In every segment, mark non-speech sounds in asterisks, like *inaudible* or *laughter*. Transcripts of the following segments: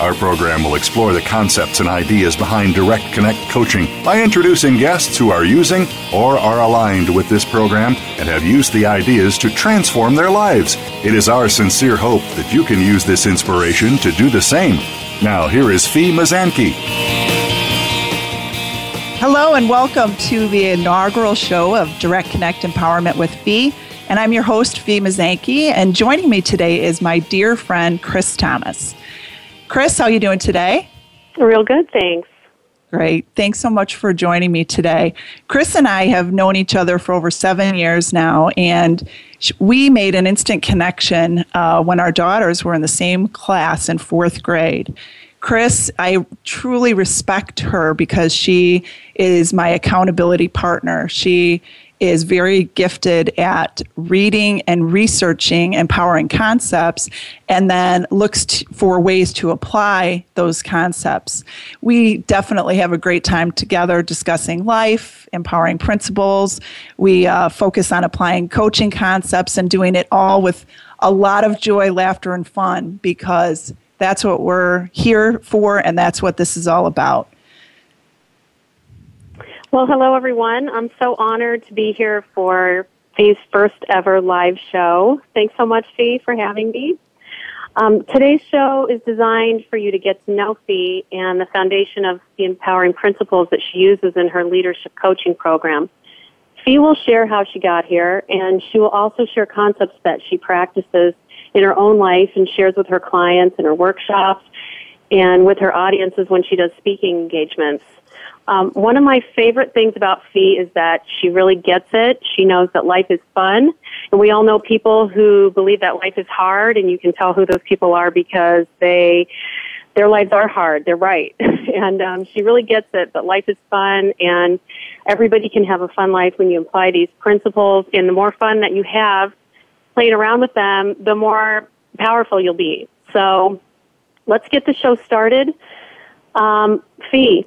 Our program will explore the concepts and ideas behind Direct Connect coaching by introducing guests who are using or are aligned with this program and have used the ideas to transform their lives. It is our sincere hope that you can use this inspiration to do the same. Now, here is Fi Mazanke. Hello, and welcome to the inaugural show of Direct Connect Empowerment with Fi. And I'm your host, Fi Mazanke, and joining me today is my dear friend, Kris Thomas. Kris, how are you doing today? Real good, thanks. Great. Thanks so much for joining me today. Kris and I have known each other for over seven years now, and we made an instant connection uh, when our daughters were in the same class in fourth grade. Kris, I truly respect her because she is my accountability partner. She is very gifted at reading and researching empowering concepts and then looks t- for ways to apply those concepts. We definitely have a great time together discussing life, empowering principles. We uh, focus on applying coaching concepts and doing it all with a lot of joy, laughter, and fun because that's what we're here for and that's what this is all about. Well, hello, everyone. I'm so honored to be here for Fi's first ever live show. Thanks so much, Fi, for having me. Um, today's show is designed for you to get to know Fi and the foundation of the empowering principles that she uses in her leadership coaching program. Fi will share how she got here, and she will also share concepts that she practices in her own life and shares with her clients in her workshops and with her audiences when she does speaking engagements. Um, one of my favorite things about Fi is that she really gets it. She knows that life is fun. And we all know people who believe that life is hard, and you can tell who those people are because they, their lives are hard. They're right. *laughs* and um, she really gets it but life is fun, and everybody can have a fun life when you apply these principles. And the more fun that you have playing around with them, the more powerful you'll be. So let's get the show started. Um, Fi,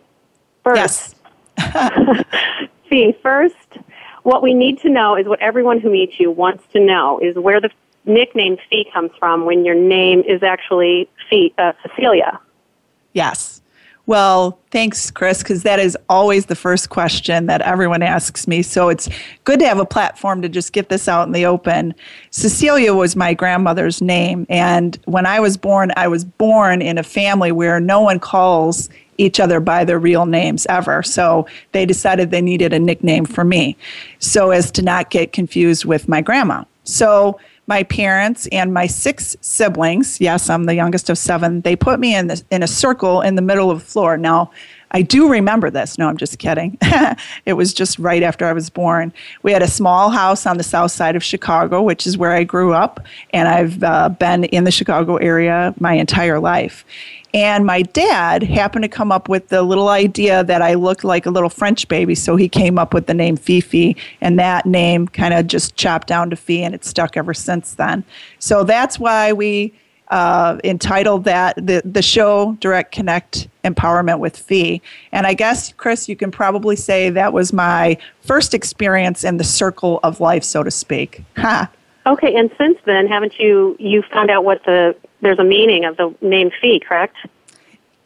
First, yes. *laughs* see, first, what we need to know is what everyone who meets you wants to know is where the nickname Fi comes from when your name is actually Fi, uh, Cecilia. Yes. Well, thanks, Kris, because that is always the first question that everyone asks me. So it's good to have a platform to just get this out in the open. Cecilia was my grandmother's name. And when I was born, I was born in a family where no one calls each other by their real names ever. So they decided they needed a nickname for me so as to not get confused with my grandma. So my parents and my six siblings, yes, I'm the youngest of seven, they put me in, the, in a circle in the middle of the floor. Now, I do remember this. No, I'm just kidding. *laughs* it was just right after I was born. We had a small house on the south side of Chicago, which is where I grew up, and I've uh, been in the Chicago area my entire life. And my dad happened to come up with the little idea that I looked like a little French baby, so he came up with the name Fifi, and that name kind of just chopped down to Fi, and it's stuck ever since then. So that's why we uh, entitled that the the show Direct Connect Empowerment with Fi. And I guess Kris, you can probably say that was my first experience in the circle of life, so to speak. Ha. Okay, and since then, haven't you you found out what the there's a meaning of the name Fi, correct?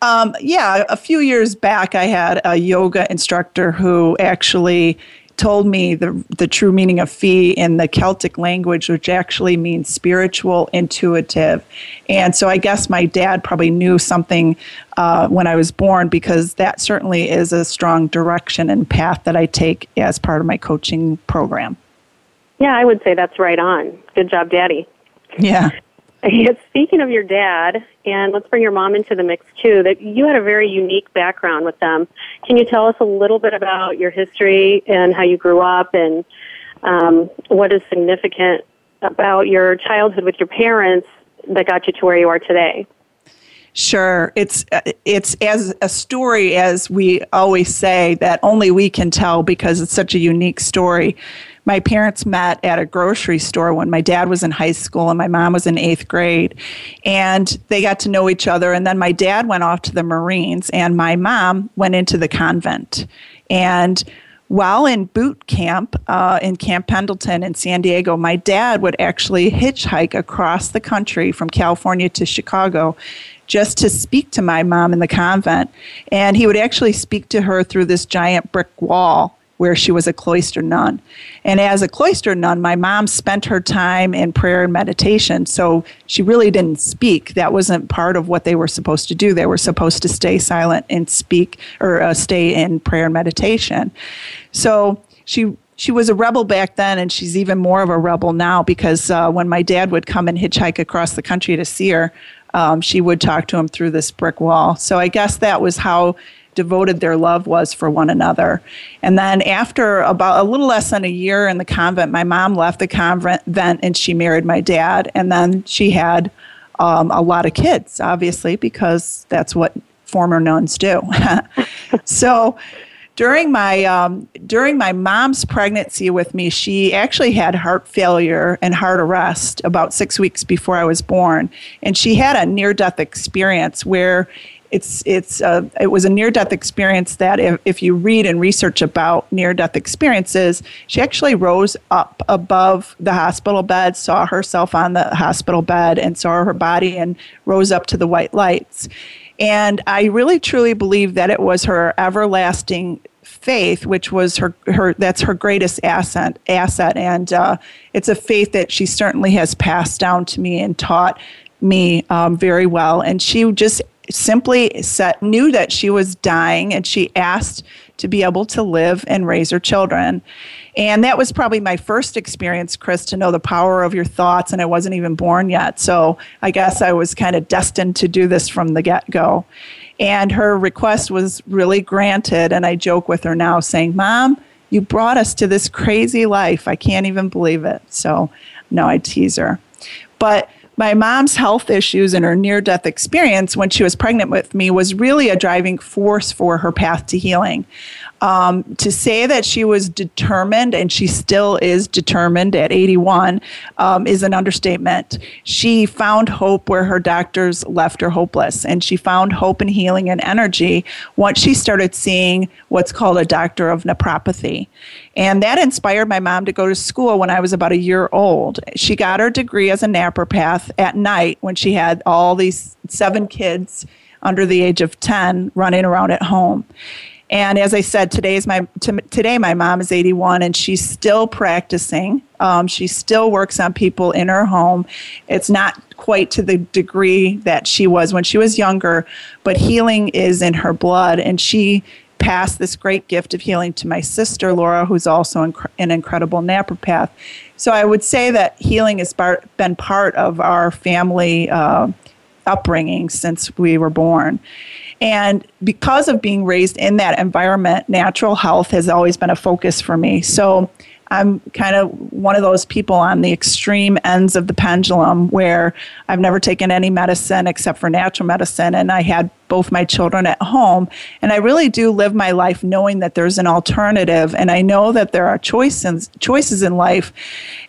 Um, yeah, a few years back, I had a yoga instructor who actually told me the the true meaning of fee in the Celtic language, which actually means spiritual, intuitive. And so I guess my dad probably knew something uh, when I was born because that certainly is a strong direction and path that I take as part of my coaching program. Yeah, I would say that's right on. Good job, Daddy. Yeah. Speaking of your dad, and let's bring your mom into the mix too, that you had a very unique background with them. Can you tell us a little bit about your history and how you grew up and um, what is significant about your childhood with your parents that got you to where you are today? Sure, it's it's as a story as we always say that only we can tell because it's such a unique story. My parents met at a grocery store when my dad was in high school and my mom was in eighth grade, and they got to know each other. And then my dad went off to the Marines, and my mom went into the convent. And while in boot camp uh, in Camp Pendleton in San Diego, my dad would actually hitchhike across the country from California to Chicago just to speak to my mom in the convent. And he would actually speak to her through this giant brick wall where she was a cloister nun. And as a cloister nun, my mom spent her time in prayer and meditation. So she really didn't speak. That wasn't part of what they were supposed to do. They were supposed to stay silent and speak or uh, stay in prayer and meditation. So she she was a rebel back then, and she's even more of a rebel now because uh, when my dad would come and hitchhike across the country to see her, um, she would talk to him through this brick wall. So I guess that was how devoted their love was for one another. And then after about a little less than a year in the convent, my mom left the convent and she married my dad. And then she had um, a lot of kids, obviously, because that's what former nuns do. *laughs* so during my um, during my mom's pregnancy with me, she actually had heart failure and heart arrest about six weeks before I was born, and she had a near death experience where it's it's a, uh, it was a near death experience that if, if you read and research about near death experiences, she actually rose up above the hospital bed, saw herself on the hospital bed, and saw her body and rose up to the white lights. And I really truly believe that it was her everlasting faith, which was her, her that's her greatest asset asset. And uh, it's a faith that she certainly has passed down to me and taught me um, very well. And she just simply set, knew that she was dying and she asked to be able to live and raise her children. And that was probably my first experience, Kris, to know the power of your thoughts, and I wasn't even born yet. So I guess I was kind of destined to do this from the get go. And her request was really granted, and I joke with her now, saying, Mom, you brought us to this crazy life. I can't even believe it. So, no, I tease her. But my mom's health issues and her near death experience when she was pregnant with me was really a driving force for her path to healing. Um, to say that she was determined, and she still is determined at 81, um, is an understatement. She found hope where her doctors left her hopeless, and she found hope and healing and energy once she started seeing what's called a doctor of naturopathy. And that inspired my mom to go to school when I was about a year old. She got her degree as a naturopath at night when she had all these seven kids under the age of 10 running around at home. And as I said, today is my t- today my mom is 81 and she's still practicing. Um, she still works on people in her home. It's not quite to the degree that she was when she was younger, but healing is in her blood, and she passed this great gift of healing to my sister Laura, who's also inc- an incredible naturopath. So I would say that healing has bar- been part of our family uh, upbringing since we were born. And because of being raised in that environment, natural health has always been a focus for me. So I'm kind of one of those people on the extreme ends of the pendulum where I've never taken any medicine except for natural medicine. And I had both my children at home. And I really do live my life knowing that there's an alternative. And I know that there are choices, choices in life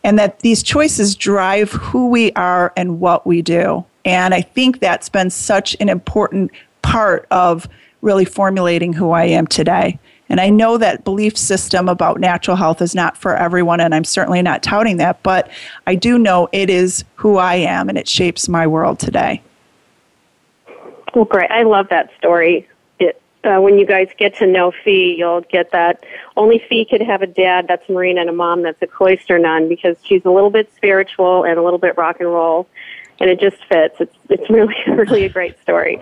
and that these choices drive who we are and what we do. And I think that's been such an important part of really formulating who I am today. And I know that belief system about natural health is not for everyone, and I'm certainly not touting that, but I do know it is who I am and it shapes my world today. Well, great. I love that story. It, uh, when you guys get to know Fi, you'll get that only Fi could have a dad that's Marine and a mom that's a cloister nun because she's a little bit spiritual and a little bit rock and roll, and it just fits. It's, it's really, *laughs* really a great story.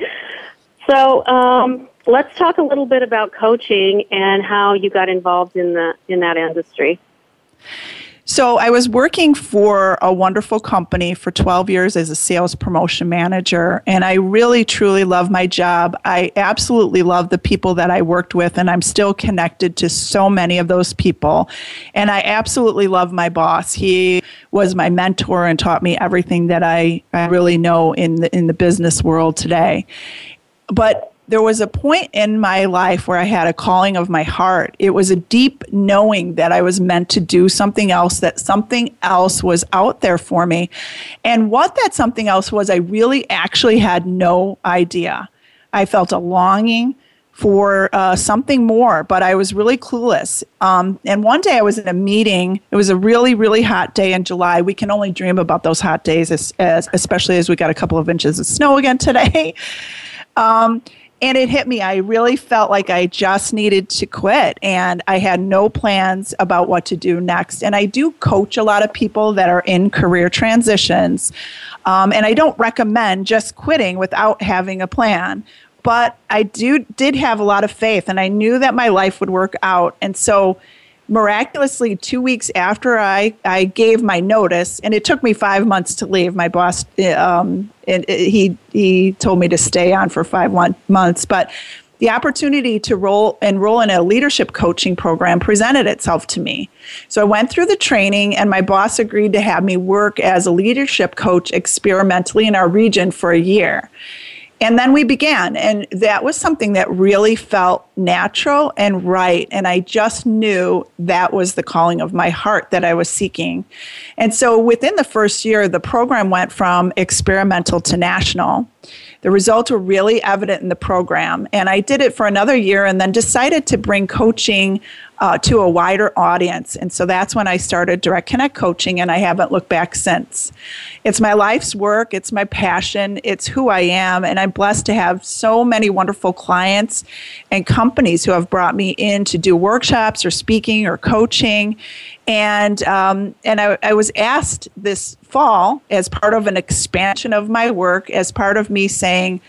So um, let's talk a little bit about coaching and how you got involved in the in that industry. So I was working for a wonderful company for 12 years as a sales promotion manager, and I really truly love my job. I absolutely love the people that I worked with, and I'm still connected to so many of those people. And I absolutely love my boss. He was my mentor and taught me everything that I, I really know in the, in the business world today. But there was a point in my life where I had a calling of my heart. It was a deep knowing that I was meant to do something else, that something else was out there for me. And what that something else was, I really actually had no idea. I felt a longing for uh, something more, but I was really clueless. Um, and one day I was in a meeting. It was a really, really hot day in July. We can only dream about those hot days, as, as, especially as we got a couple of inches of snow again today. *laughs* Um, and it hit me. I really felt like I just needed to quit and I had no plans about what to do next. And I do coach a lot of people that are in career transitions. Um, and I don't recommend just quitting without having a plan. But I do did have a lot of faith and I knew that my life would work out. And so miraculously two weeks after I, I gave my notice and it took me five months to leave. My boss um, and he he told me to stay on for five months but the opportunity to roll enroll in a leadership coaching program presented itself to me. So i went through the training and my boss agreed to have me work as a leadership coach experimentally in our region for a year and then we began, and that was something that really felt natural and right. And I just knew that was the calling of my heart that I was seeking. And so within the first year, the program went from experimental to national. The results were really evident in the program. And I did it for another year and then decided to bring coaching uh, to a wider audience. And so that's when I started Direct Connect Coaching, and I haven't looked back since. It's my life's work, it's my passion, it's who I am, and I'm blessed to have so many wonderful clients and companies who have brought me in to do workshops or speaking or coaching. And um, and I, I was asked this fall as part of an expansion of my work, as part of me saying,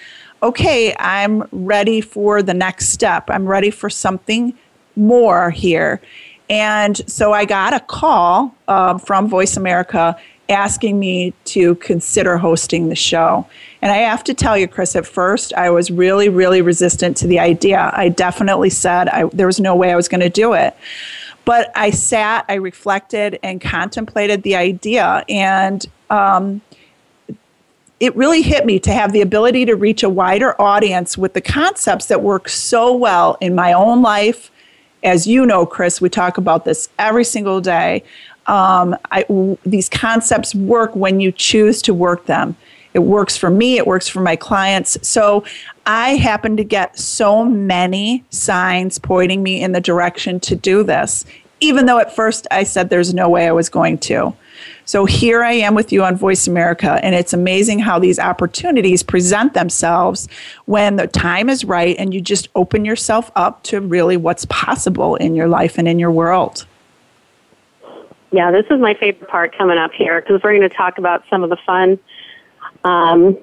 okay, I'm ready for the next step. I'm ready for something more here. And so I got a call uh, from Voice America asking me to consider hosting the show. And I have to tell you, Kris, at first I was really, really resistant to the idea. I definitely said I, there was no way I was going to do it. But I sat, I reflected, and contemplated the idea. And um, it really hit me to have the ability to reach a wider audience with the concepts that work so well in my own life as you know, Kris, we talk about this every single day. Um, I, w- these concepts work when you choose to work them. It works for me, it works for my clients. So I happen to get so many signs pointing me in the direction to do this, even though at first I said there's no way I was going to. So here I am with you on Voice America, and it's amazing how these opportunities present themselves when the time is right and you just open yourself up to really what's possible in your life and in your world. Yeah, this is my favorite part coming up here because we're going to talk about some of the fun. Um,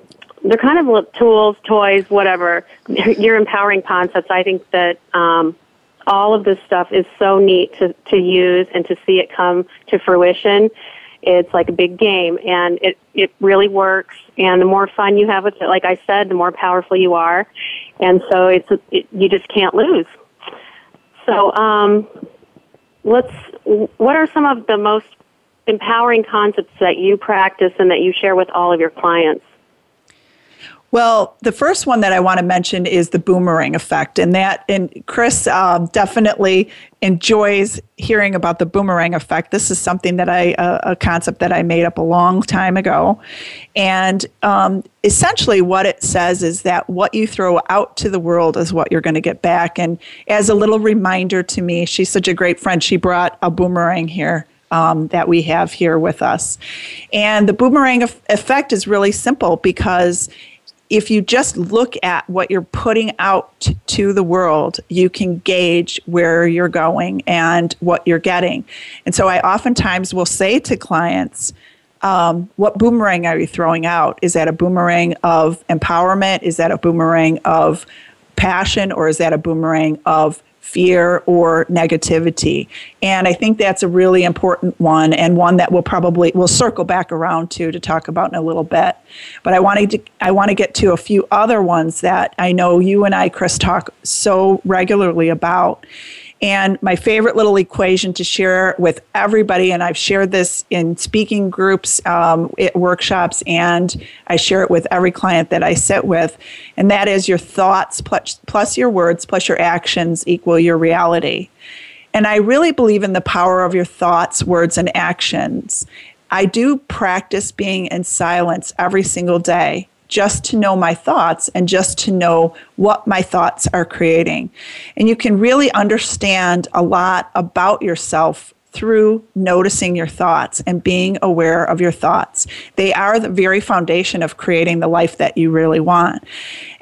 they're kind of tools, toys, whatever. *laughs* You're empowering concepts. I think that um, all of this stuff is so neat to, to use and to see it come to fruition. It's like a big game and it, it really works. And the more fun you have with it, like I said, the more powerful you are. And so it's, it, you just can't lose. So, um, let's, what are some of the most empowering concepts that you practice and that you share with all of your clients? Well, the first one that I want to mention is the boomerang effect, and that and Kris um, definitely enjoys hearing about the boomerang effect. This is something that I uh, a concept that I made up a long time ago, and um, essentially what it says is that what you throw out to the world is what you're going to get back. And as a little reminder to me, she's such a great friend. She brought a boomerang here um, that we have here with us. And the boomerang effect is really simple because if you just look at what you're putting out to the world, you can gauge where you're going and what you're getting. And so I oftentimes will say to clients, um, what boomerang are you throwing out? Is that a boomerang of empowerment? Is that a boomerang of passion? Or is that a boomerang of fear, or negativity. And I think that's a really important one and one that we'll probably we'll circle back around to to talk about in a little bit. But I wanted to I want to get to a few other ones that I know you and I, Kris, talk so regularly about. And my favorite little equation to share with everybody, and I've shared this in speaking groups, um, workshops, and I share it with every client that I sit with, and that is your thoughts plus, plus your words plus your actions equal your reality. And I really believe in the power of your thoughts, words, and actions. I do practice being in silence every single day just to know my thoughts and just to know what my thoughts are creating. And you can really understand a lot about yourself through noticing your thoughts and being aware of your thoughts. They are the very foundation of creating the life that you really want.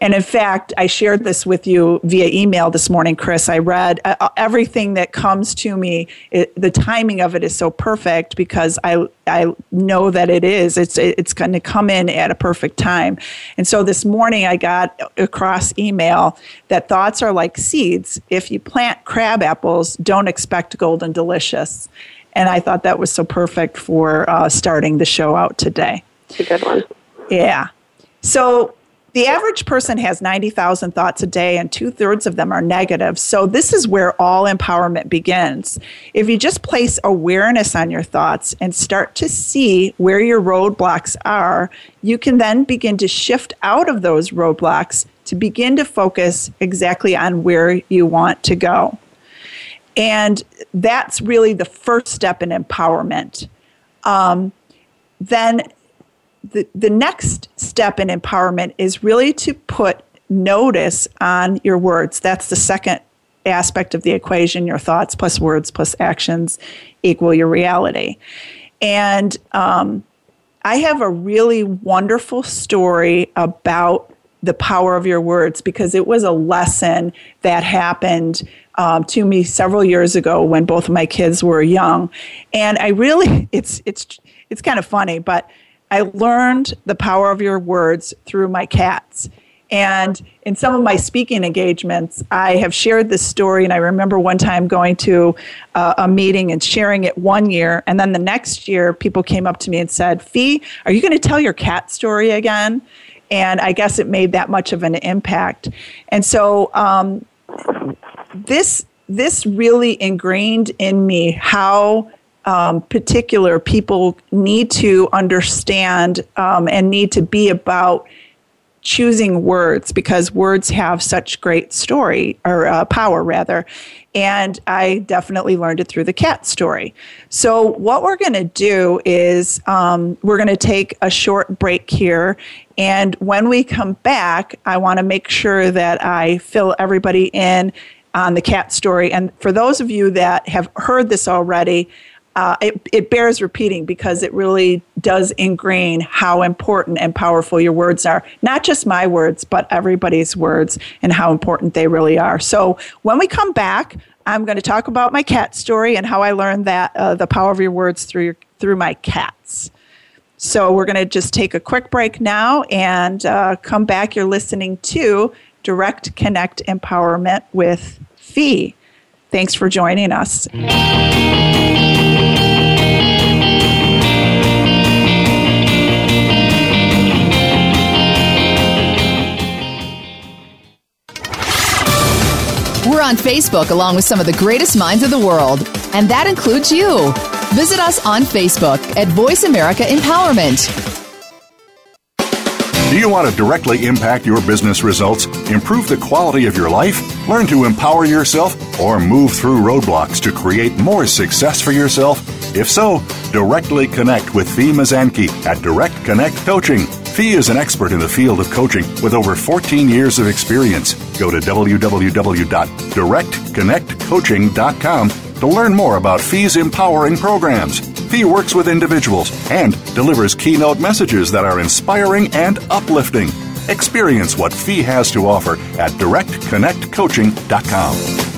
And in fact, I shared this with you via email this morning, Kris. I read uh, uh everything that comes to me. It, the timing of it is so perfect because I I know that it is. It's it's going to come in at a perfect time. And so this morning I got across email that thoughts are like seeds. If you plant crab apples, don't expect golden delicious. And I thought that was so perfect for uh, starting the show out today. It's a good one. Yeah. So the average person has 90,000 thoughts a day, and two thirds of them are negative. So, this is where all empowerment begins. If you just place awareness on your thoughts and start to see where your roadblocks are, you can then begin to shift out of those roadblocks to begin to focus exactly on where you want to go. And that's really the first step in empowerment. Um, then the, the next step in empowerment is really to put notice on your words. That's the second aspect of the equation your thoughts plus words plus actions equal your reality. And um, I have a really wonderful story about the power of your words because it was a lesson that happened um, to me several years ago when both of my kids were young, and I really *laughs* it's it's it's kind of funny, but I learned the power of your words through my cats. And in some of my speaking engagements, I have shared this story. And I remember one time going to uh, a meeting and sharing it one year. And then the next year, people came up to me and said, Fi, are you going to tell your cat story again? And I guess it made that much of an impact. And so um, this, this really ingrained in me how um, particular people need to understand um, and need to be about choosing words because words have such great story or uh, power rather. And i definitely learned it through the cat story. So what we're going to do is um, we're going to take a short break here. And when we come back i want to make sure that i fill everybody in on the cat story. And for those of you that have heard this already uh, it, it bears repeating because it really does ingrain how important and powerful your words are. Not just my words, but everybody's words and how important they really are. So when we come back, I'm going to talk about my cat story and how I learned that uh, the power of your words through your, through my cats. So we're going to just take a quick break now and uh, come back. You're listening to Direct Connect Empowerment with Fi. Thanks for joining us. We're on Facebook along with some of the greatest minds of the world, and that includes you. Visit us on Facebook at Voice America Empowerment. Do you want to directly impact your business results, improve the quality of your life, learn to empower yourself, or move through roadblocks to create more success for yourself? If so, directly connect with Fi Mazanke at Direct Connect Coaching. Fi is an expert in the field of coaching with over 14 years of experience. Go to www.directconnectcoaching.com to learn more about Fi's empowering programs. Fi works with individuals and delivers keynote messages that are inspiring and uplifting. Experience what Fee has to offer at directconnectcoaching.com.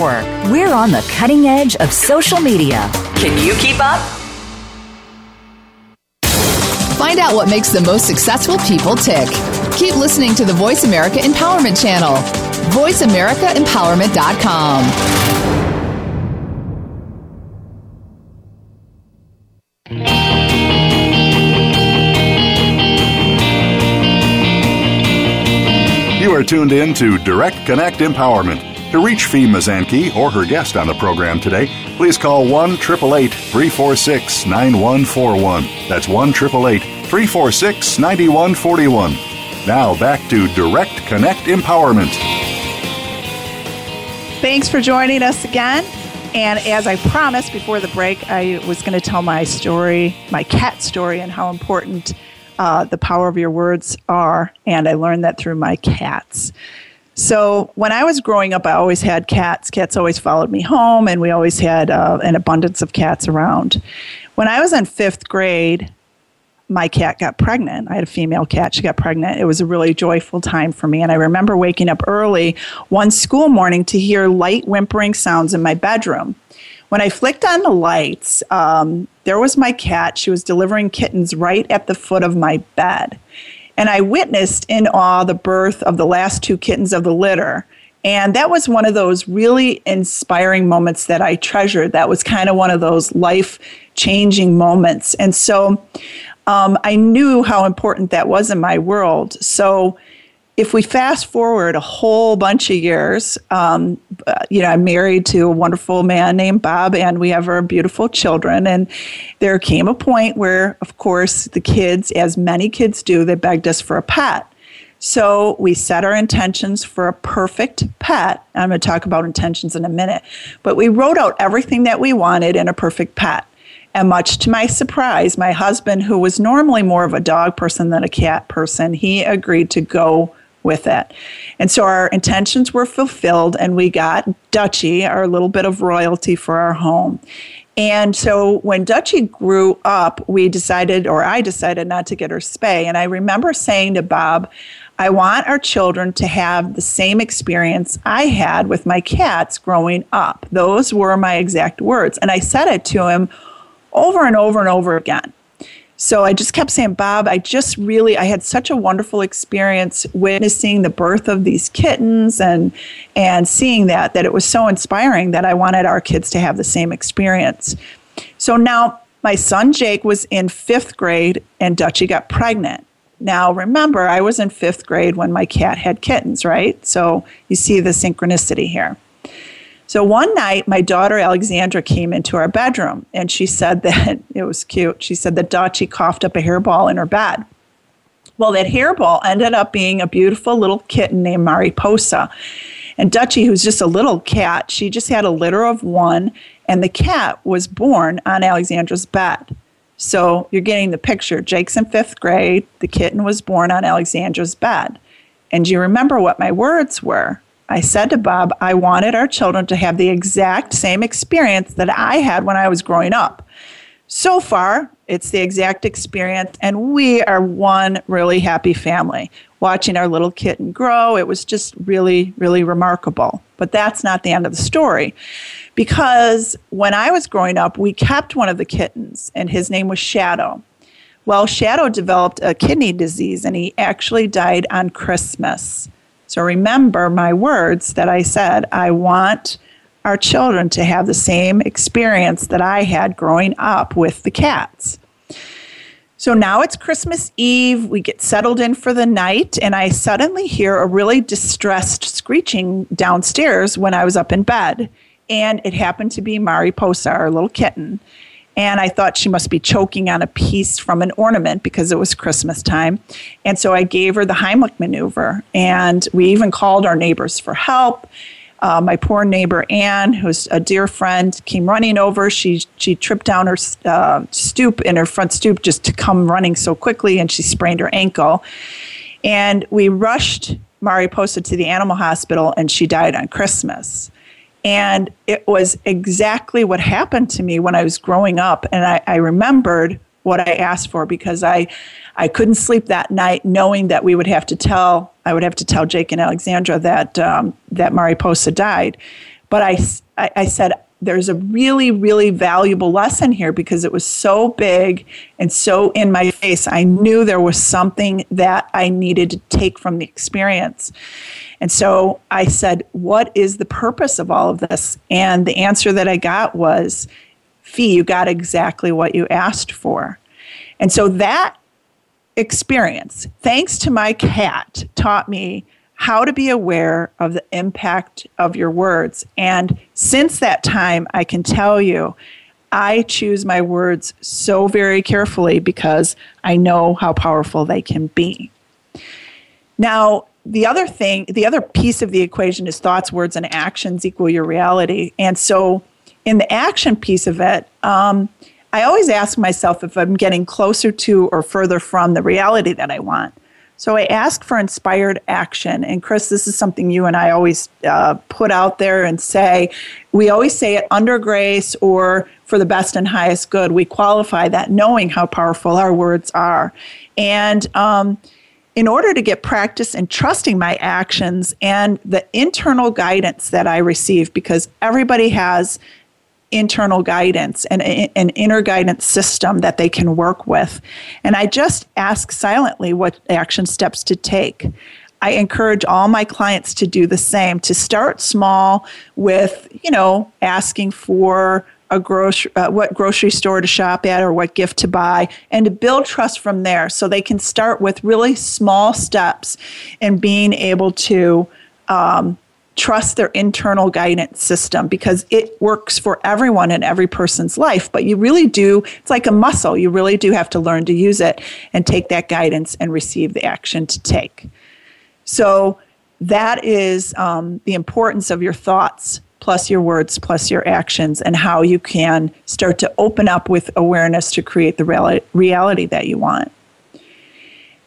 We're on the cutting edge of social media. Can you keep up? Find out what makes the most successful people tick. Keep listening to the Voice America Empowerment Channel. VoiceAmericaEmpowerment.com. You are tuned in to Direct Connect Empowerment. To reach Fi Mazanke or her guest on the program today, please call 1 888 346 9141. That's 1 888 346 9141. Now back to Direct Connect Empowerment. Thanks for joining us again. And as I promised before the break, I was going to tell my story, my cat story, and how important uh, the power of your words are. And I learned that through my cats. So when I was growing up, I always had cats. Cats always followed me home, and we always had uh, an abundance of cats around. When I was in fifth grade, my cat got pregnant. I had a female cat. She got pregnant. It was a really joyful time for me. And I remember waking up early one school morning to hear light whimpering sounds in my bedroom. When I flicked on the lights, um, there was my cat. She was delivering kittens right at the foot of my bed. And I witnessed in awe the birth of the last two kittens of the litter. And that was one of those really inspiring moments that I treasured. That was kind of one of those life changing moments. And so um, I knew how important that was in my world. So if we fast forward a whole bunch of years, um, uh, you know, I'm married to a wonderful man named Bob, and we have our beautiful children. And there came a point where, of course, the kids, as many kids do, they begged us for a pet. So we set our intentions for a perfect pet. I'm going to talk about intentions in a minute, but we wrote out everything that we wanted in a perfect pet. And much to my surprise, my husband, who was normally more of a dog person than a cat person, he agreed to go with it. And so our intentions were fulfilled, and we got Dutchie, our little bit of royalty for our home. And so when Dutchie grew up, we decided, or I decided not to get her spay. And I remember saying to Bob, I want our children to have the same experience I had with my cats growing up. Those were my exact words. And I said it to him over and over and over again. So I just kept saying, Bob, I just really, I had such a wonderful experience witnessing the birth of these kittens and and seeing that that it was so inspiring that I wanted our kids to have the same experience. So now my son Jake was in fifth grade and Dutchie got pregnant. Now remember, I was in fifth grade when my cat had kittens, right? So you see the synchronicity here. So one night, my daughter Alexandra came into our bedroom and she said *laughs* that it was cute. She said that Dutchie coughed up a hairball in her bed. Well, that hairball ended up being a beautiful little kitten named Mariposa. And Dutchie, who's just a little cat, she just had a litter of one, and the cat was born on Alexandra's bed. So you're getting the picture. Jake's in fifth grade. The kitten was born on Alexandra's bed. And do you remember what my words were? I said to Bob, I wanted our children to have the exact same experience that I had when I was growing up. So far, it's the exact experience, and we are one really happy family. Watching our little kitten grow, it was just really, really remarkable. But that's not the end of the story. Because when I was growing up, we kept one of the kittens, and his name was Shadow. Well, Shadow developed a kidney disease, and he actually died on Christmas. So remember my words that I said. I want our children to have the same experience that I had growing up with the cats. So now it's Christmas Eve. We get settled in for the night, and I suddenly hear a really distressed screeching downstairs when I was up in bed. And it happened to be Mariposa, our little kitten and I thought she must be choking on a piece from an ornament because it was Christmas time. And so I gave her the Heimlich maneuver, and we even called our neighbors for help. uh, my poor neighbor Anne, who's a dear friend, came running over. She she tripped down her uh, stoop in her front stoop just to come running so quickly, and she sprained her ankle. And we rushed Mariposa to the animal hospital, and she died on Christmas. And it was exactly what happened to me when I was growing up. And I, I remembered what I asked for because I, I couldn't sleep that night knowing that we would have to tell, I would have to tell Jake and Alexandra that, um, that Mariposa died. But I, I, I said, there's a really, really valuable lesson here because it was so big and so in my face. I knew there was something that I needed to take from the experience. And so I said, What is the purpose of all of this? And the answer that I got was, Fi, you got exactly what you asked for. And so that experience, thanks to my cat, taught me how to be aware of the impact of your words. And since that time, I can tell you, I choose my words so very carefully because I know how powerful they can be. Now, the other thing, the other piece of the equation is thoughts, words, and actions equal your reality. And so, in the action piece of it, um, I always ask myself if I'm getting closer to or further from the reality that I want. So I ask for inspired action. And Kris, this is something you and I always uh, put out there and say. We always say it under grace or for the best and highest good. We qualify that knowing how powerful our words are. And, um, in order to get practice in trusting my actions and the internal guidance that I receive, because everybody has internal guidance and an inner guidance system that they can work with. And I just ask silently what action steps to take. I encourage all my clients to do the same, to start small with, you know, asking for a grocery, uh, what grocery store to shop at or what gift to buy, and to build trust from there so they can start with really small steps and being able to um, trust their internal guidance system because it works for everyone in every person's life. But you really do, it's like a muscle. You really do have to learn to use it and take that guidance and receive the action to take. So that is um, the importance of your thoughts plus your words, plus your actions, and how you can start to open up with awareness to create the reality that you want.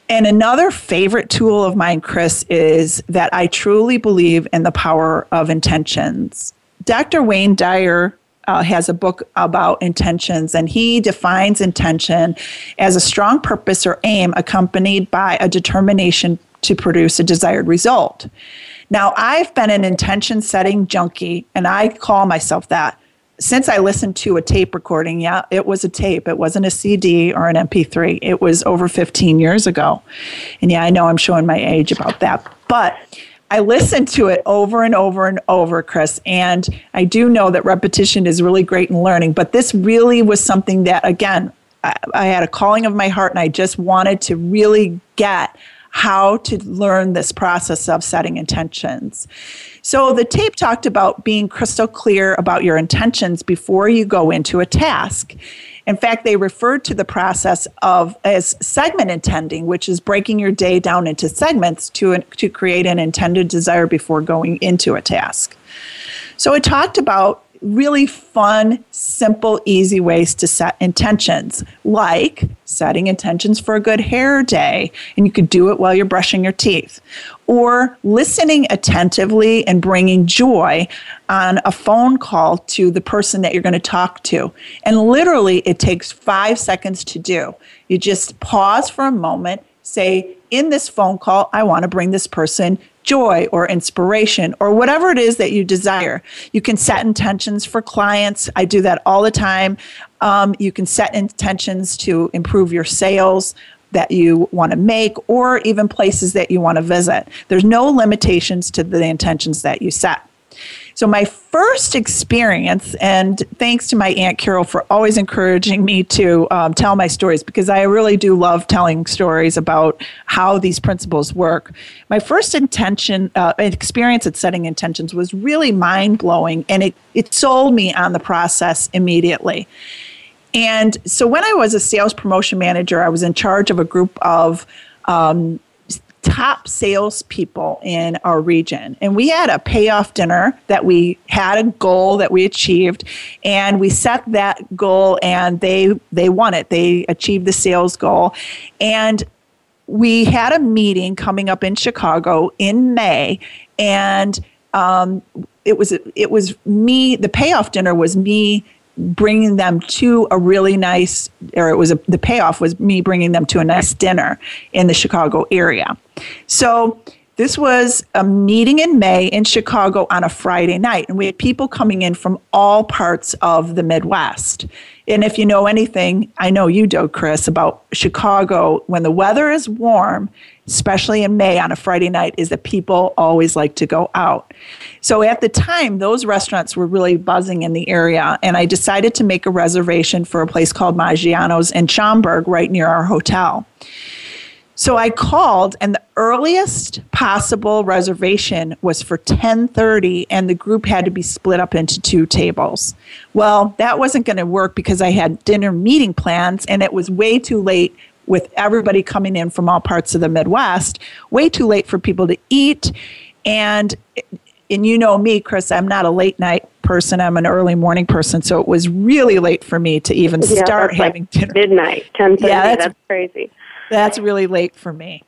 And another favorite tool of mine, Kris, is that I truly believe in the power of intentions. Dr. Wayne Dyer uh, has a book about intentions, and he defines intention as a strong purpose or aim accompanied by a determination to produce a desired result. Now, I've been an intention setting junkie, and I call myself that. Since I listened to a tape recording, yeah, it was a tape. It wasn't a CD or an MP3. It was over 15 years ago. And yeah, I know I'm showing my age about that. But I listened to it over and over and over, Kris. And I do know that repetition is really great in learning. But this really was something that, again, I, I had a calling of my heart and I just wanted to really get how to learn this process of setting intentions. So the tape talked about being crystal clear about your intentions before you go into a task. In fact, they referred to the process of as segment intending, which is breaking your day down into segments to, to create an intended desire before going into a task. So it talked about really fun, simple, easy ways to set intentions, like setting intentions for a good hair day, and you could do it while you're brushing your teeth, or listening attentively and bringing joy on a phone call to the person that you're going to talk to. And literally, it takes five seconds to do. You just pause for a moment, say, in this phone call, I want to bring this person joy or inspiration or whatever it is that you desire. You can set intentions for clients. I do that all the time. Um, you can set intentions to improve your sales that you want to make or even places that you want to visit. There's no limitations to the intentions that you set. So, my first experience, and thanks to my Aunt Carol for always encouraging me to um, tell my stories because I really do love telling stories about how these principles work. My first intention, uh, experience at setting intentions was really mind blowing, and it, it sold me on the process immediately. And so, when I was a sales promotion manager, I was in charge of a group of um, top salespeople in our region. And we had a payoff dinner that we had a goal that we achieved, and we set that goal, and they they won it. They achieved the sales goal, and we had a meeting coming up in Chicago in May, and um, it was it was me. The payoff dinner was me bringing them to a really nice, or it was a, the payoff was me bringing them to a nice dinner in the Chicago area. So this was a meeting in May in Chicago on a Friday night, and we had people coming in from all parts of the Midwest. And if you know anything, I know you do, Kris, about Chicago, when the weather is warm, especially in May on a Friday night, is that people always like to go out. So at the time, those restaurants were really buzzing in the area, and I decided to make a reservation for a place called Maggiano's in Schaumburg, right near our hotel. So I called and the earliest possible reservation was for 10:30 and the group had to be split up into two tables. Well, that wasn't going to work because I had dinner meeting plans and it was way too late with everybody coming in from all parts of the Midwest, way too late for people to eat and and you know me, Kris, I'm not a late night person. I'm an early morning person, so it was really late for me to even yeah, start having like dinner. Midnight, 10:30. Yeah, that's, that's crazy. That's really late for me.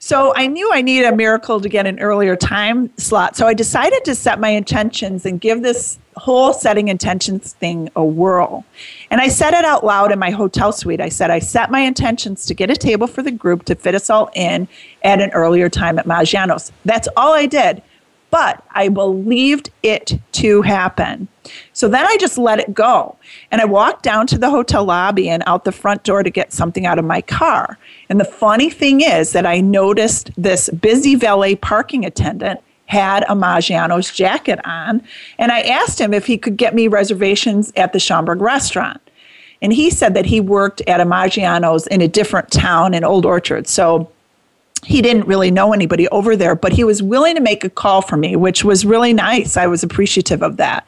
So I knew I needed a miracle to get an earlier time slot. So I decided to set my intentions and give this whole setting intentions thing a whirl. And I said it out loud in my hotel suite. I said, I set my intentions to get a table for the group to fit us all in at an earlier time at Maggiano's. That's all I did but I believed it to happen. So then I just let it go. And I walked down to the hotel lobby and out the front door to get something out of my car. And the funny thing is that I noticed this busy valet parking attendant had a Maggiano's jacket on. And I asked him if he could get me reservations at the Schaumburg restaurant. And he said that he worked at a Maggiano's in a different town in Old Orchard. So he didn't really know anybody over there, but he was willing to make a call for me, which was really nice. I was appreciative of that.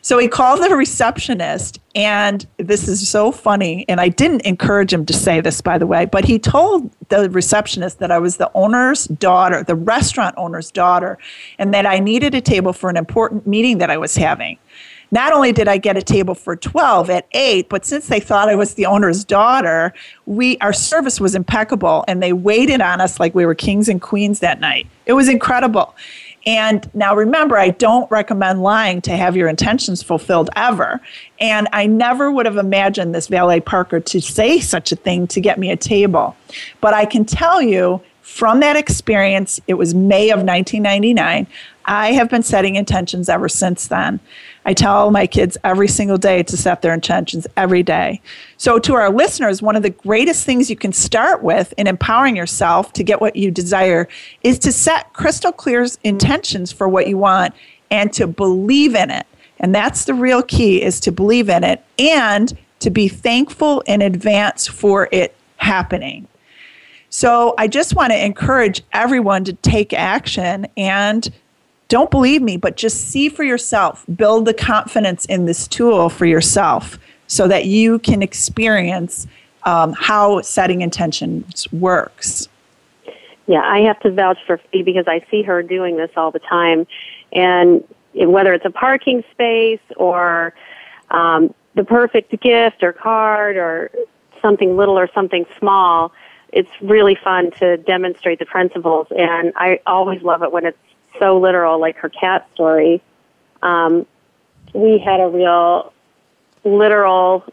So he called the receptionist, and this is so funny. And I didn't encourage him to say this, by the way, but he told the receptionist that I was the owner's daughter, the restaurant owner's daughter, and that I needed a table for an important meeting that I was having not only did I get a table for 12 at 8, but since they thought I was the owner's daughter, we our service was impeccable and they waited on us like we were kings and queens that night. It was incredible. And now remember, I don't recommend lying to have your intentions fulfilled ever. And I never would have imagined this valet parker to say such a thing to get me a table. But I can tell you from that experience, it was May of 1999. I have been setting intentions ever since then. I tell my kids every single day to set their intentions every day. So, to our listeners, one of the greatest things you can start with in empowering yourself to get what you desire is to set crystal clear intentions for what you want and to believe in it. And that's the real key is to believe in it and to be thankful in advance for it happening. So I just want to encourage everyone to take action and don't believe me, but just see for yourself. Build the confidence in this tool for yourself so that you can experience um, how setting intentions works. Yeah, I have to vouch for Fi because I see her doing this all the time. And whether it's a parking space or um, the perfect gift or card or something little or something small, it's really fun to demonstrate the principles. And I always love it when it's so literal, like her cat story. Um, we had a real literal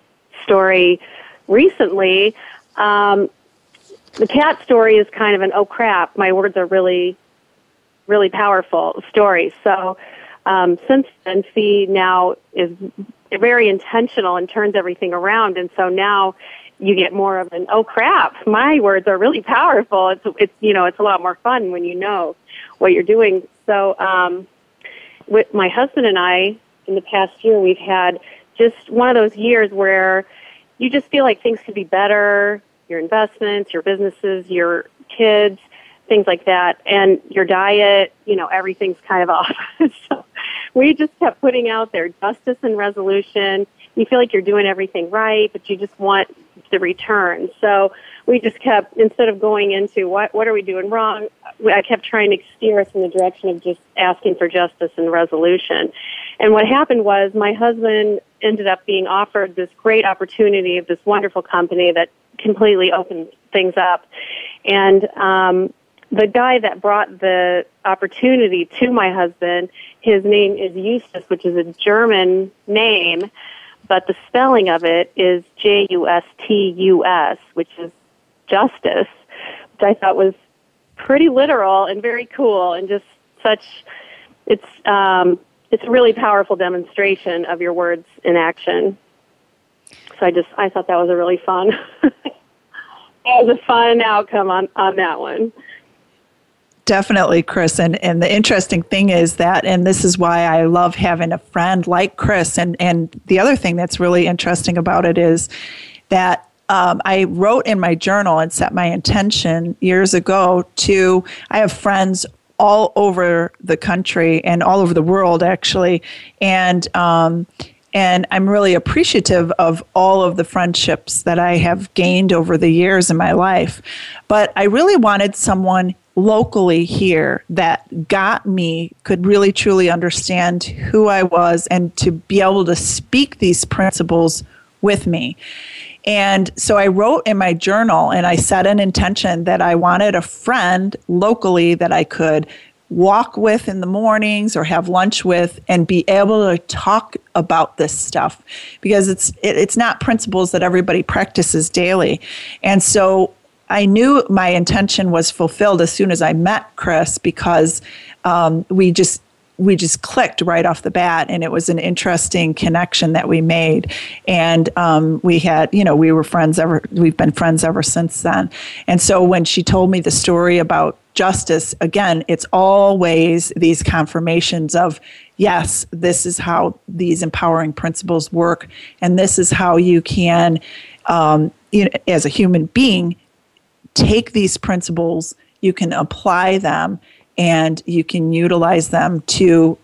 story recently. Um, the cat story is kind of an oh crap, my words are really, really powerful story. So um, since then, Fi now is very intentional and turns everything around. And so now you get more of an oh crap, my words are really powerful. It's it's you know it's a lot more fun when you know what you're doing. So, um, with my husband and I, in the past year, we've had just one of those years where you just feel like things could be better. Your investments, your businesses, your kids, things like that, and your diet. You know, everything's kind of *laughs* off. so, we just kept putting out there justice and resolution. You feel like you're doing everything right, but you just want the return. So we just kept instead of going into what what are we doing wrong, I kept trying to steer us in the direction of just asking for justice and resolution. And what happened was my husband ended up being offered this great opportunity of this wonderful company that completely opened things up. And um, the guy that brought the opportunity to my husband, his name is Justus, which is a German name, but the spelling of it is J U S T U S, which is justice, which I thought was pretty literal and very cool and just such it's um it's a really powerful demonstration of your words in action. So I just I thought that was a really fun *laughs* that was a fun outcome on, on that one. Definitely, Kris. And and the interesting thing is that, and this is why I love having a friend like Kris. And and the other thing that's really interesting about it is that um, I wrote in my journal and set my intention years ago to. I have friends all over the country and all over the world, actually, and. Um, and I'm really appreciative of all of the friendships that I have gained over the years in my life. But I really wanted someone locally here that got me could really truly understand who I was and to be able to speak these principles with me. And so I wrote in my journal and I set an intention that I wanted a friend locally that I could walk with in the mornings or have lunch with and be able to talk about this stuff because it's it, it's not principles that everybody practices daily. And so I knew my intention was fulfilled as soon as I met Kris because um, we just we just clicked right off the bat and it was an interesting connection that we made. And um, we had you know we were friends ever we've been friends ever since then. And so when she told me the story about justice again it's always these confirmations of yes this is how these empowering principles work and this is how you can um, you know, as a human being take these principles, you can apply them, and you can utilize them to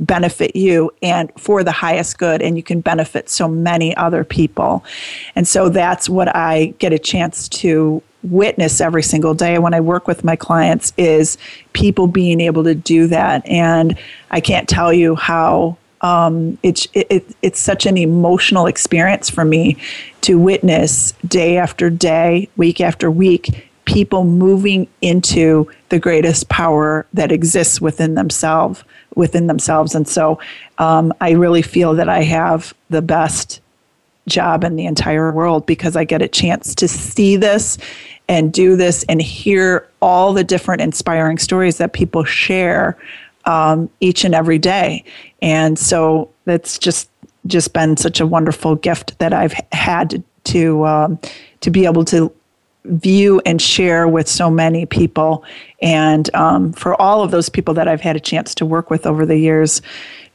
benefit you and for the highest good and you can benefit so many other people. And so that's what i get a chance to witness every single day when i work with my clients is people being able to do that. And i can't tell you how um, it's it, it's such an emotional experience for me to witness day after day, week after week, people moving into the greatest power that exists within themselves within themselves. And so um, i really feel that i have the best job in the entire world because i get a chance to see this and do this and hear all the different inspiring stories that people share um, each and every day and so it's just just been such a wonderful gift that i've had to um, to be able to view and share with so many people. And um, for all of those people that I've had a chance to work with over the years,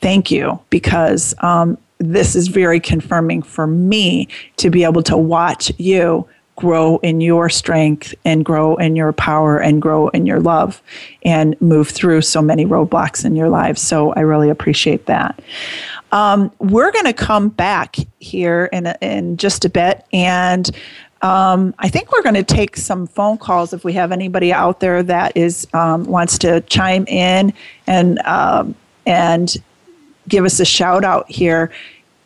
thank you because um, this is very confirming for me to be able to watch you grow in your strength and grow in your power and grow in your love and move through so many roadblocks in your lives. So I really appreciate that. Um, we're going to come back here in, in just a bit and um, I think we're going to take some phone calls if we have anybody out there that is um, wants to chime in and um, and give us a shout out here.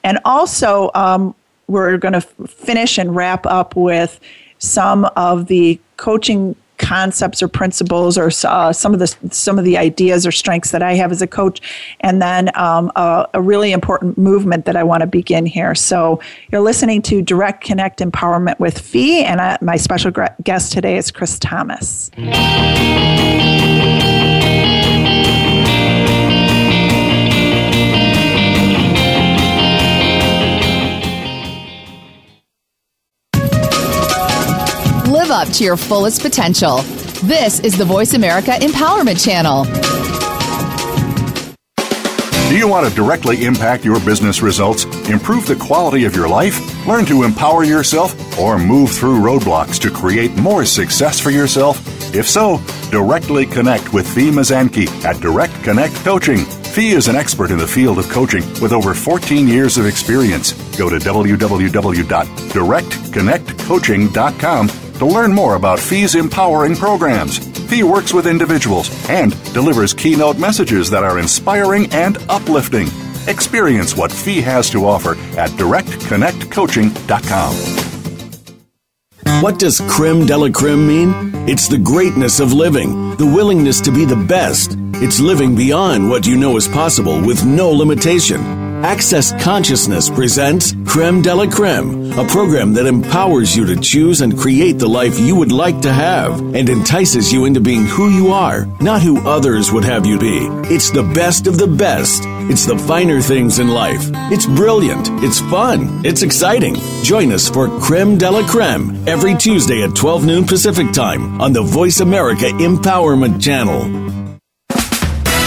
And also, um, we're going to finish and wrap up with some of the coaching concepts or principles or uh, some of the some of the ideas or strengths that I have as a coach, and then um, a, a, really important movement that I want to begin here. So you're listening to Direct Connect Empowerment with Fi, and I, my special guest today is Kris Thomas. Live up to your fullest potential. This is the Voice America Empowerment Channel. Do you want to directly impact your business results, improve the quality of your life, learn to empower yourself, or move through roadblocks to create more success for yourself? If so, directly connect with Fi Mazanke at Direct Connect Coaching Fi is an expert in the field of coaching with over 14 years of experience. Go to www.directconnectcoaching.com to learn more about Fi's empowering programs. Fi works with individuals and delivers keynote messages that are inspiring and uplifting. Experience what Fi has to offer at directconnectcoaching.com. What does creme de la creme mean? It's the greatness of living, the willingness to be the best. It's living beyond what you know is possible with no limitation. Access Consciousness presents Creme de la Creme, a program that empowers you to choose and create the life you would like to have and entices you into being who you are, not who others would have you be. It's the best of the best. It's the finer things in life. It's brilliant. It's fun. It's exciting. Join us for Creme de la Creme every Tuesday at 12 noon Pacific Time on the Voice America Empowerment Channel.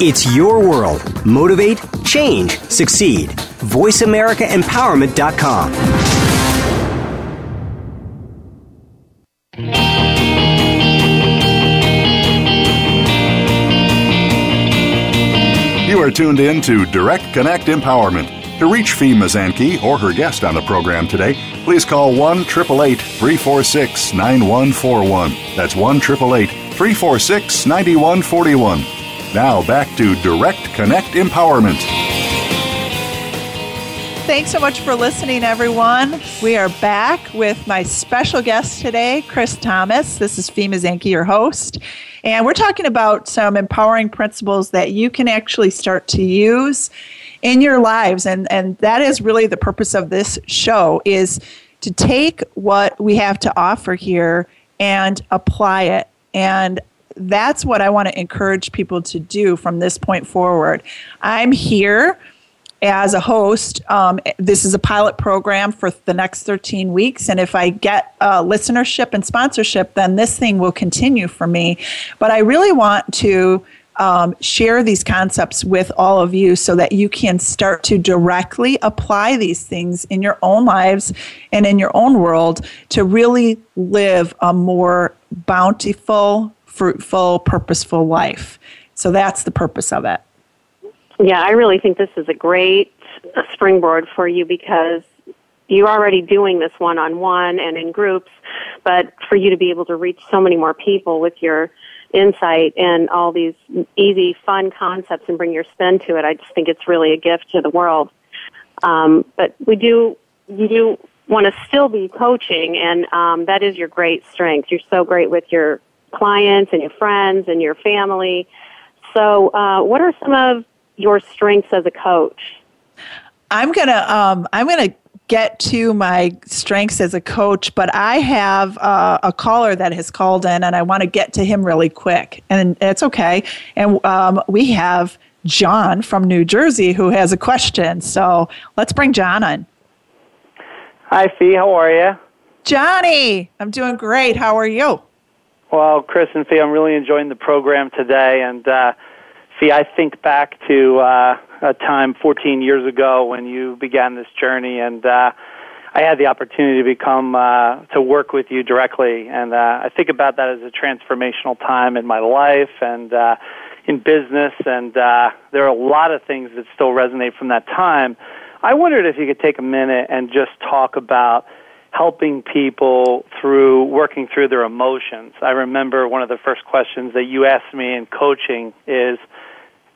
It's your world. Motivate, change, succeed. VoiceAmericaEmpowerment.com. You are tuned in to Direct Connect Empowerment. To reach Fi Mazanke or her guest on the program today, please call 1 346 9141. That's 1 346 9141. Now back to Direct Connect Empowerment. Thanks so much for listening, everyone. We are back with my special guest today, Kris Thomas. This is Fi Mazanke, your host. And we're talking about some empowering principles that you can actually start to use in your lives. And, and that is really the purpose of this show is to take what we have to offer here and apply it. And that's what I want to encourage people to do from this point forward. I'm here as a host. Um, this is a pilot program for the next 13 weeks. And if I get uh, listenership and sponsorship, then this thing will continue for me. But I really want to. Um, share these concepts with all of you so that you can start to directly apply these things in your own lives and in your own world to really live a more bountiful, fruitful, purposeful life. So that's the purpose of it. Yeah, I really think this is a great springboard for you because you're already doing this one on one and in groups, but for you to be able to reach so many more people with your insight and all these easy, fun concepts and bring your spin to it, I just think it's really a gift to the world. Um, but we do, you do want to still be coaching, and um, that is your great strength. You're so great with your clients and your friends and your family. So, uh, what are some of your strengths as a coach? I'm gonna um, I'm gonna get to my strengths as a coach, but I have uh, a caller that has called in, and I want to get to him really quick, and it's okay. And um, we have John from New Jersey who has a question. So let's bring John on. Hi, Fi. How are you? Johnny, I'm doing great. How are you? Well, Kris and Fi, I'm really enjoying the program today. And uh, Fi, I think back to uh, a time 14 years ago when you began this journey, and uh, I had the opportunity to become uh, to work with you directly. And uh, I think about that as a transformational time in my life and uh, in business. And uh, there are a lot of things that still resonate from that time. I wondered if you could take a minute and just talk about helping people through working through their emotions. I remember one of the first questions that you asked me in coaching is,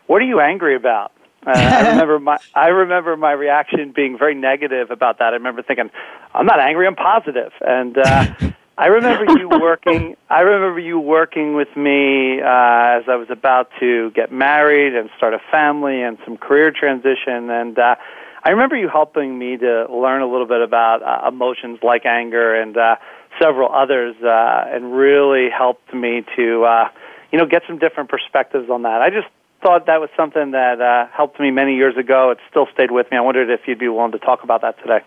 "What are you angry about?" Uh, I *laughs* remember my I remember my reaction being very negative about that. I remember thinking, "I'm not angry, I'm positive." And uh, I remember you *laughs* working. I remember you working with me uh, as I was about to get married and start a family and some career transition and. Uh, I remember you helping me to learn a little bit about uh, emotions like anger and uh, several others, uh, and really helped me to, uh, you know, get some different perspectives on that. I just thought that was something that uh, helped me many years ago. It still stayed with me. I wondered if you'd be willing to talk about that today.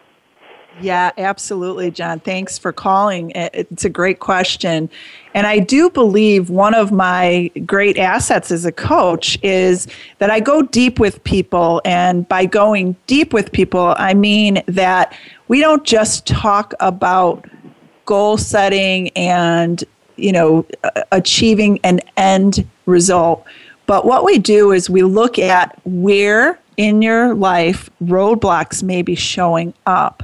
Yeah, absolutely, John. Thanks for calling. It's a great question. And I do believe one of my great assets as a coach is that I go deep with people. And by going deep with people, I mean that we don't just talk about goal setting and you know achieving an end result but what we do is we look at where in your life roadblocks may be showing up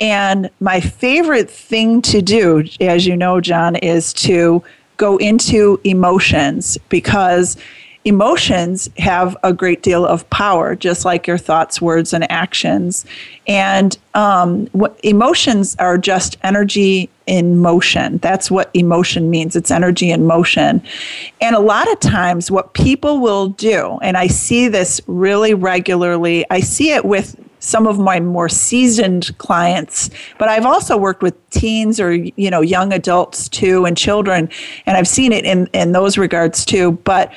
and my favorite thing to do, as you know, John, is to go into emotions because emotions have a great deal of power, just like your thoughts, words, and actions. And um, what, emotions are just energy in motion. That's what emotion means it's energy in motion. And a lot of times, what people will do, and I see this really regularly, I see it with some of my more seasoned clients but i've also worked with teens or you know young adults too and children and i've seen it in in those regards too. But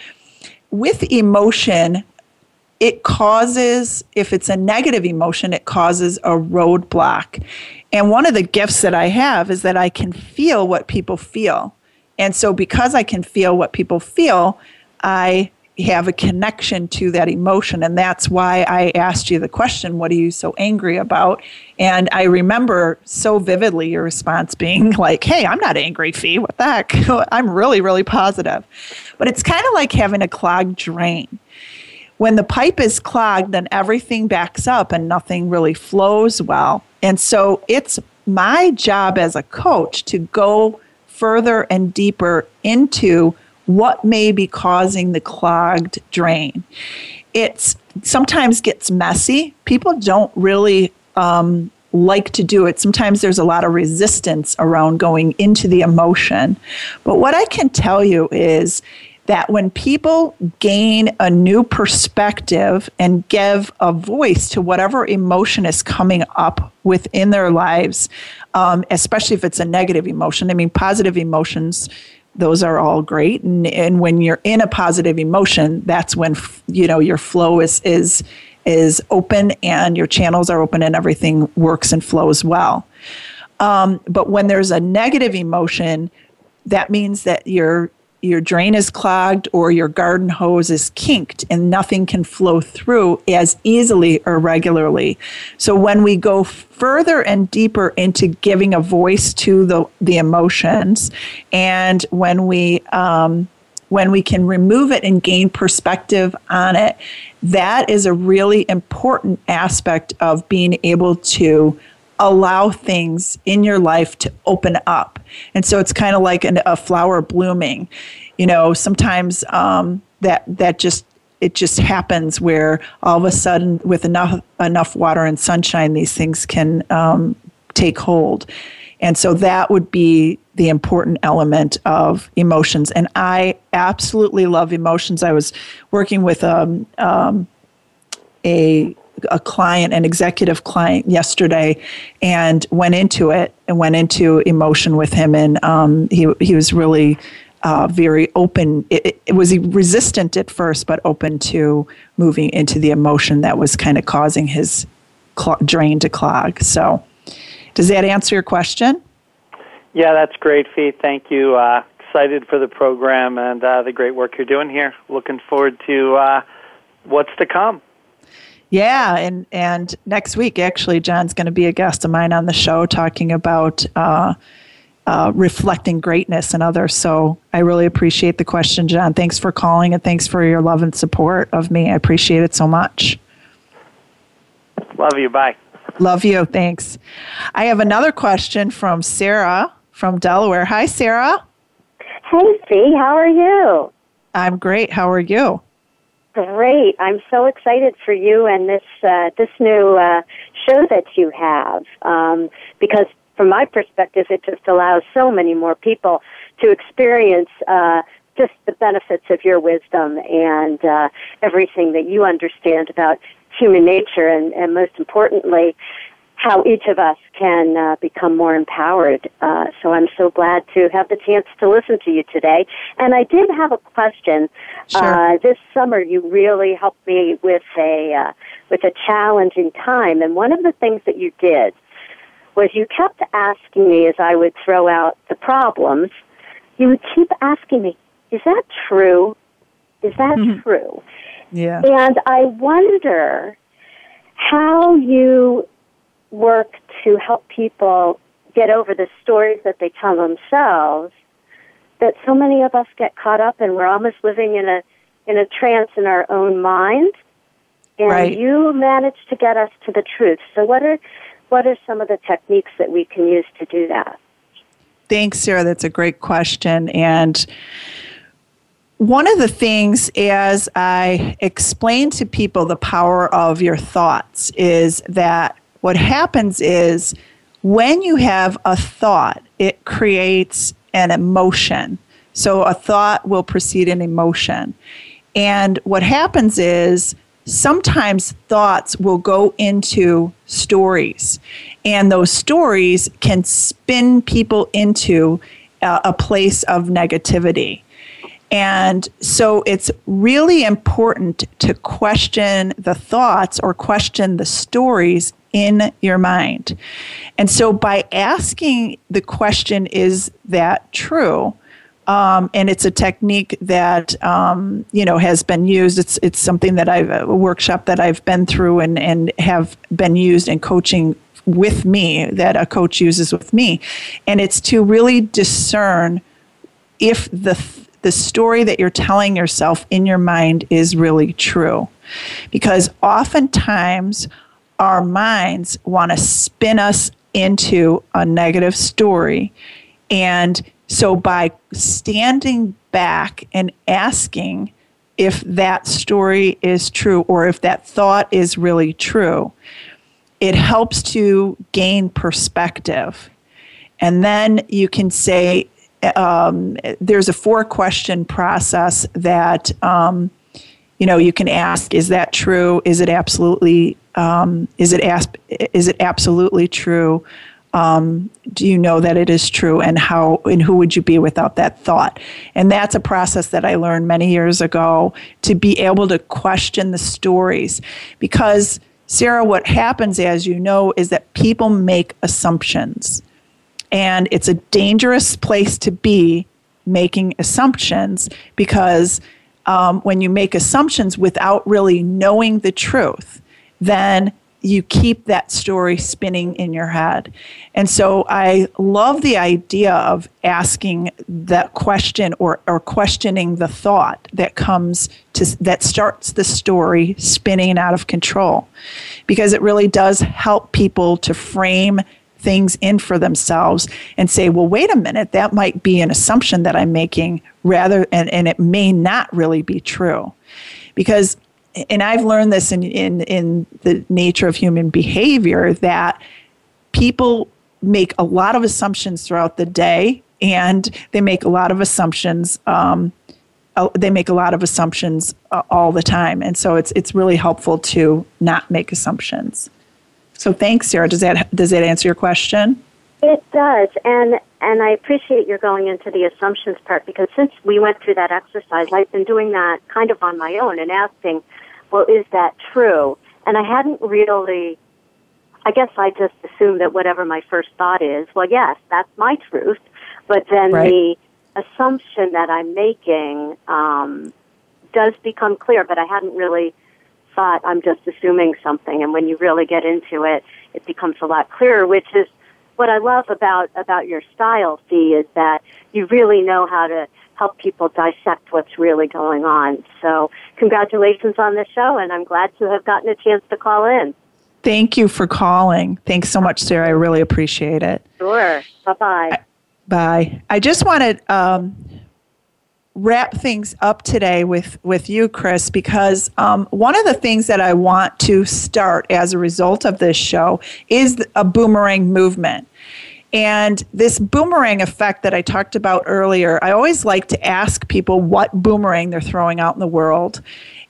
with emotion it causes if it's a negative emotion it causes a roadblock. And one of the gifts that i have is that i can feel what people feel. And so because i can feel what people feel i have a connection to that emotion. And that's why I asked you the question, What are you so angry about? And I remember so vividly your response being *laughs* like, Hey, I'm not angry, Fi. What the heck? *laughs* I'm really, really positive. But it's kind of like having a clogged drain. When the pipe is clogged, then everything backs up and nothing really flows well. And so it's my job as a coach to go further and deeper into what may be causing the clogged drain. It sometimes gets messy. People don't really um, like to do it. Sometimes there's a lot of resistance around going into the emotion. But what I can tell you is that when people gain a new perspective and give a voice to whatever emotion is coming up within their lives, um, especially if it's a negative emotion, I mean, positive emotions those are all great. And, and when you're in a positive emotion that's when you know your flow is is is open and your channels are open and everything works and flows well. Um, but when there's a negative emotion that means that you're your drain is clogged or your garden hose is kinked and nothing can flow through as easily or regularly. So when we go further and deeper into giving a voice to the, the emotions and when we um, when we can remove it and gain perspective on it, that is a really important aspect of being able to allow things in your life to open up. And so it's kind of like an, a flower blooming. You know, sometimes um, that that just it just happens where all of a sudden, with enough enough water and sunshine, these things can um, take hold. And so that would be the important element of emotions. And I absolutely love emotions. I was working with um, um, a a client, an executive client yesterday, and went into it and went into emotion with him, and um, he he was really. Uh, very open. It, it, was resistant at first, but open to moving into the emotion that was kind of causing his cl- drain to clog. So, does that answer your question? Yeah, that's great, Fi. Thank you. Uh, excited for the program and uh, the great work you're doing here. Looking forward to uh, what's to come. Yeah, and and next week actually, John's going to be a guest of mine on the show talking about uh, uh, reflecting greatness and others. So I really appreciate the question, John. Thanks for calling and thanks for your love and support of me. I appreciate it so much. Love you. Bye. Love you. Thanks. I have another question from Sarah from Delaware. Hi, Sarah. Hey, Fi. How are you? I'm great. How are you? Great! I'm so excited for you and this uh, this new uh, show that you have um, because, from my perspective, it just allows so many more people to experience uh, just the benefits of your wisdom and uh, everything that you understand about human nature, and, and most importantly, how each of us can uh, become more empowered. Uh, so I'm so glad to have the chance to listen to you today. And I did have a question. Sure. Uh, this summer, you really helped me with a uh, with a challenging time, and one of the things that you did was you kept asking me as I would throw out the problems. You would keep asking me, "Is that true? Is that Mhm. true?" Yeah. And I wonder how you work to help people get over the stories that they tell themselves that so many of us get caught up in. We're almost living in a in a trance in our own mind. And Right. you manage to get us to the truth. So what are what are some of the techniques that we can use to do that? Thanks, Sarah. That's a great question. And one of the things, as I explain to people the power of your thoughts, is that what happens is when you have a thought, it creates an emotion. So a thought will precede an emotion. And what happens is sometimes thoughts will go into stories, and those stories can spin people into a, a place of negativity. And so it's really important to question the thoughts or question the stories in your mind. And so by asking the question, is that true? Um, and it's a technique that um, you know has been used. It's it's something that I've a workshop that I've been through and and have been used in coaching with me that a coach uses with me, and it's to really discern if the the story that you're telling yourself in your mind is really true, because oftentimes our minds want to spin us into a negative story, and so by standing back and asking if that story is true or if that thought is really true, it helps to gain perspective. And then you can say, um, there's a four question process that um, you know you can ask is that true is it absolutely um, is it asp- is it absolutely true? Um, do you know that it is true? And how and who would you be without that thought? And that's a process that i learned many years ago to be able to question the stories. Because sarah what happens as you know is that people make assumptions. And it's a dangerous place to be making assumptions because um, when you make assumptions without really knowing the truth, then you keep that story spinning in your head. And so I love the idea of asking that question or, or questioning the thought that comes to that starts the story spinning out of control because it really does help people to frame things in for themselves and say, well, wait a minute, that might be an assumption that I'm making rather, and, and it may not really be true. Because, and I've learned this in, in, in the nature of human behavior that people make a lot of assumptions throughout the day and they make a lot of assumptions. Um, they make a lot of assumptions uh, all the time. And so it's, it's really helpful to not make assumptions. So thanks, Sarah. Does that does that answer your question? It does, and and I appreciate your going into the assumptions part because since we went through that exercise, I've been doing that kind of on my own and asking, well, is that true? And I hadn't really. I guess I just assumed that whatever my first thought is, well, yes, that's my truth. But then Right. the assumption that I'm making um, does become clear, but I hadn't really thought I'm just assuming something. And when you really get into it, it becomes a lot clearer, which is what I love about, about your style, Fi, is that you really know how to help people dissect what's really going on. So congratulations on the show, and I'm glad to have gotten a chance to call in. Thank you for calling. Thanks so much, Sarah. I really appreciate it. Sure. Bye-bye. Bye. I just want to um, wrap things up today with, with you, Kris, because um, one of the things that I want to start as a result of this show is a boomerang movement. And this boomerang effect that I talked about earlier, I always like to ask people what boomerang they're throwing out in the world.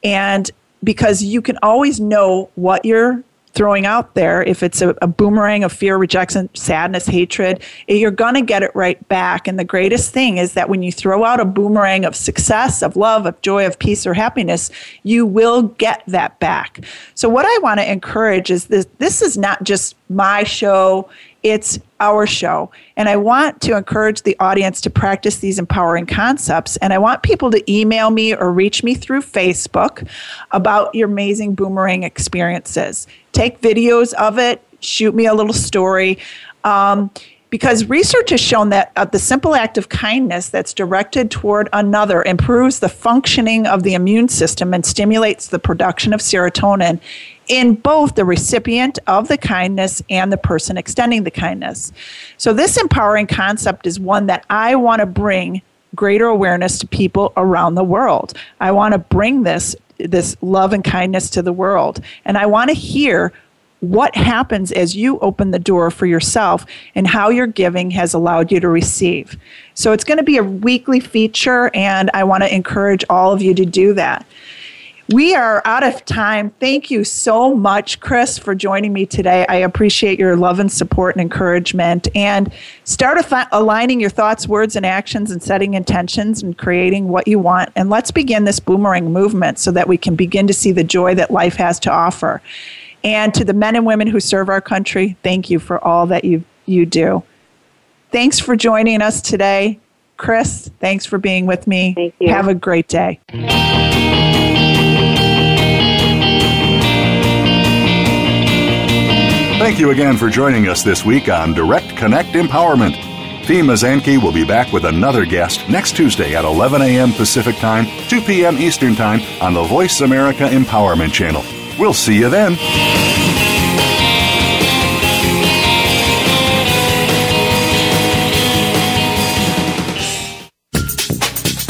And because you can always know what you're throwing out there, if it's a, a boomerang of fear, rejection, sadness, hatred, you're going to get it right back. And the greatest thing is that when you throw out a boomerang of success, of love, of joy, of peace, or happiness, you will get that back. So, what I want to encourage is this this is not just my show it's our show. And I want to encourage the audience to practice these empowering concepts. And I want people to email me or reach me through Facebook about your amazing boomerang experiences. Take videos of it, shoot me a little story. Um, because research has shown that uh, the simple act of kindness that's directed toward another improves the functioning of the immune system and stimulates the production of serotonin in both the recipient of the kindness and the person extending the kindness. So, this empowering concept is one that I want to bring greater awareness to people around the world. I want to bring this this love and kindness to the world and I want to hear what happens as you open the door for yourself and how your giving has allowed you to receive. So it's going to be a weekly feature and I want to encourage all of you to do that. We are out of time. Thank you so much, Kris, for joining me today. I appreciate your love and support and encouragement. And start aligning your thoughts, words, and actions and setting intentions and creating what you want. And let's begin this boomerang movement so that we can begin to see the joy that life has to offer. And to the men and women who serve our country, thank you for all that you, you do. Thanks for joining us today. Kris, thanks for being with me. Thank you. Have a great day. Thank you again for joining us this week on Direct Connect Empowerment. Fi Mazanke will be back with another guest next Tuesday at 11 a.m. Pacific Time, 2 p.m. Eastern Time on the Voice America Empowerment Channel. We'll see you then.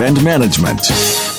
and management.